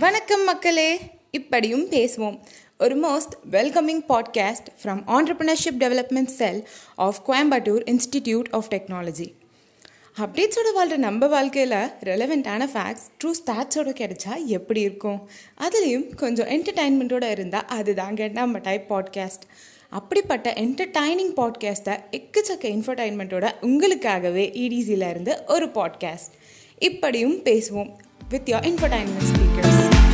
வணக்கம் மக்களே இப்படியும் பேசுவோம். ஒரு most welcoming podcast from entrepreneurship development cell of Coimbatore Institute of Technology அப்டேட்ஸோட வாழ்கிற நம்ம வாழ்க்கையில் ரெலவெண்ட்டான ஃபேக்ட்ஸ் ட்ரூ ஸ்டாட்ஸோட கிடைச்சா எப்படி இருக்கும்? அதுலேயும் கொஞ்சம் என்டர்டைன்மெண்ட்டோட இருந்தால் அதுதாங்க நம்ம டைப் பாட்காஸ்ட் அப்படிப்பட்ட என்டர்டைனிங் பாட்காஸ்ட்டை எக்கச்சக்க இன்ஃபர்டைன்மெண்ட்டோட உங்களுக்காகவே இடிசியில் இருந்து ஒரு பாட்காஸ்ட் இப்படியும் பேசுவோம். with your infotainment speakers.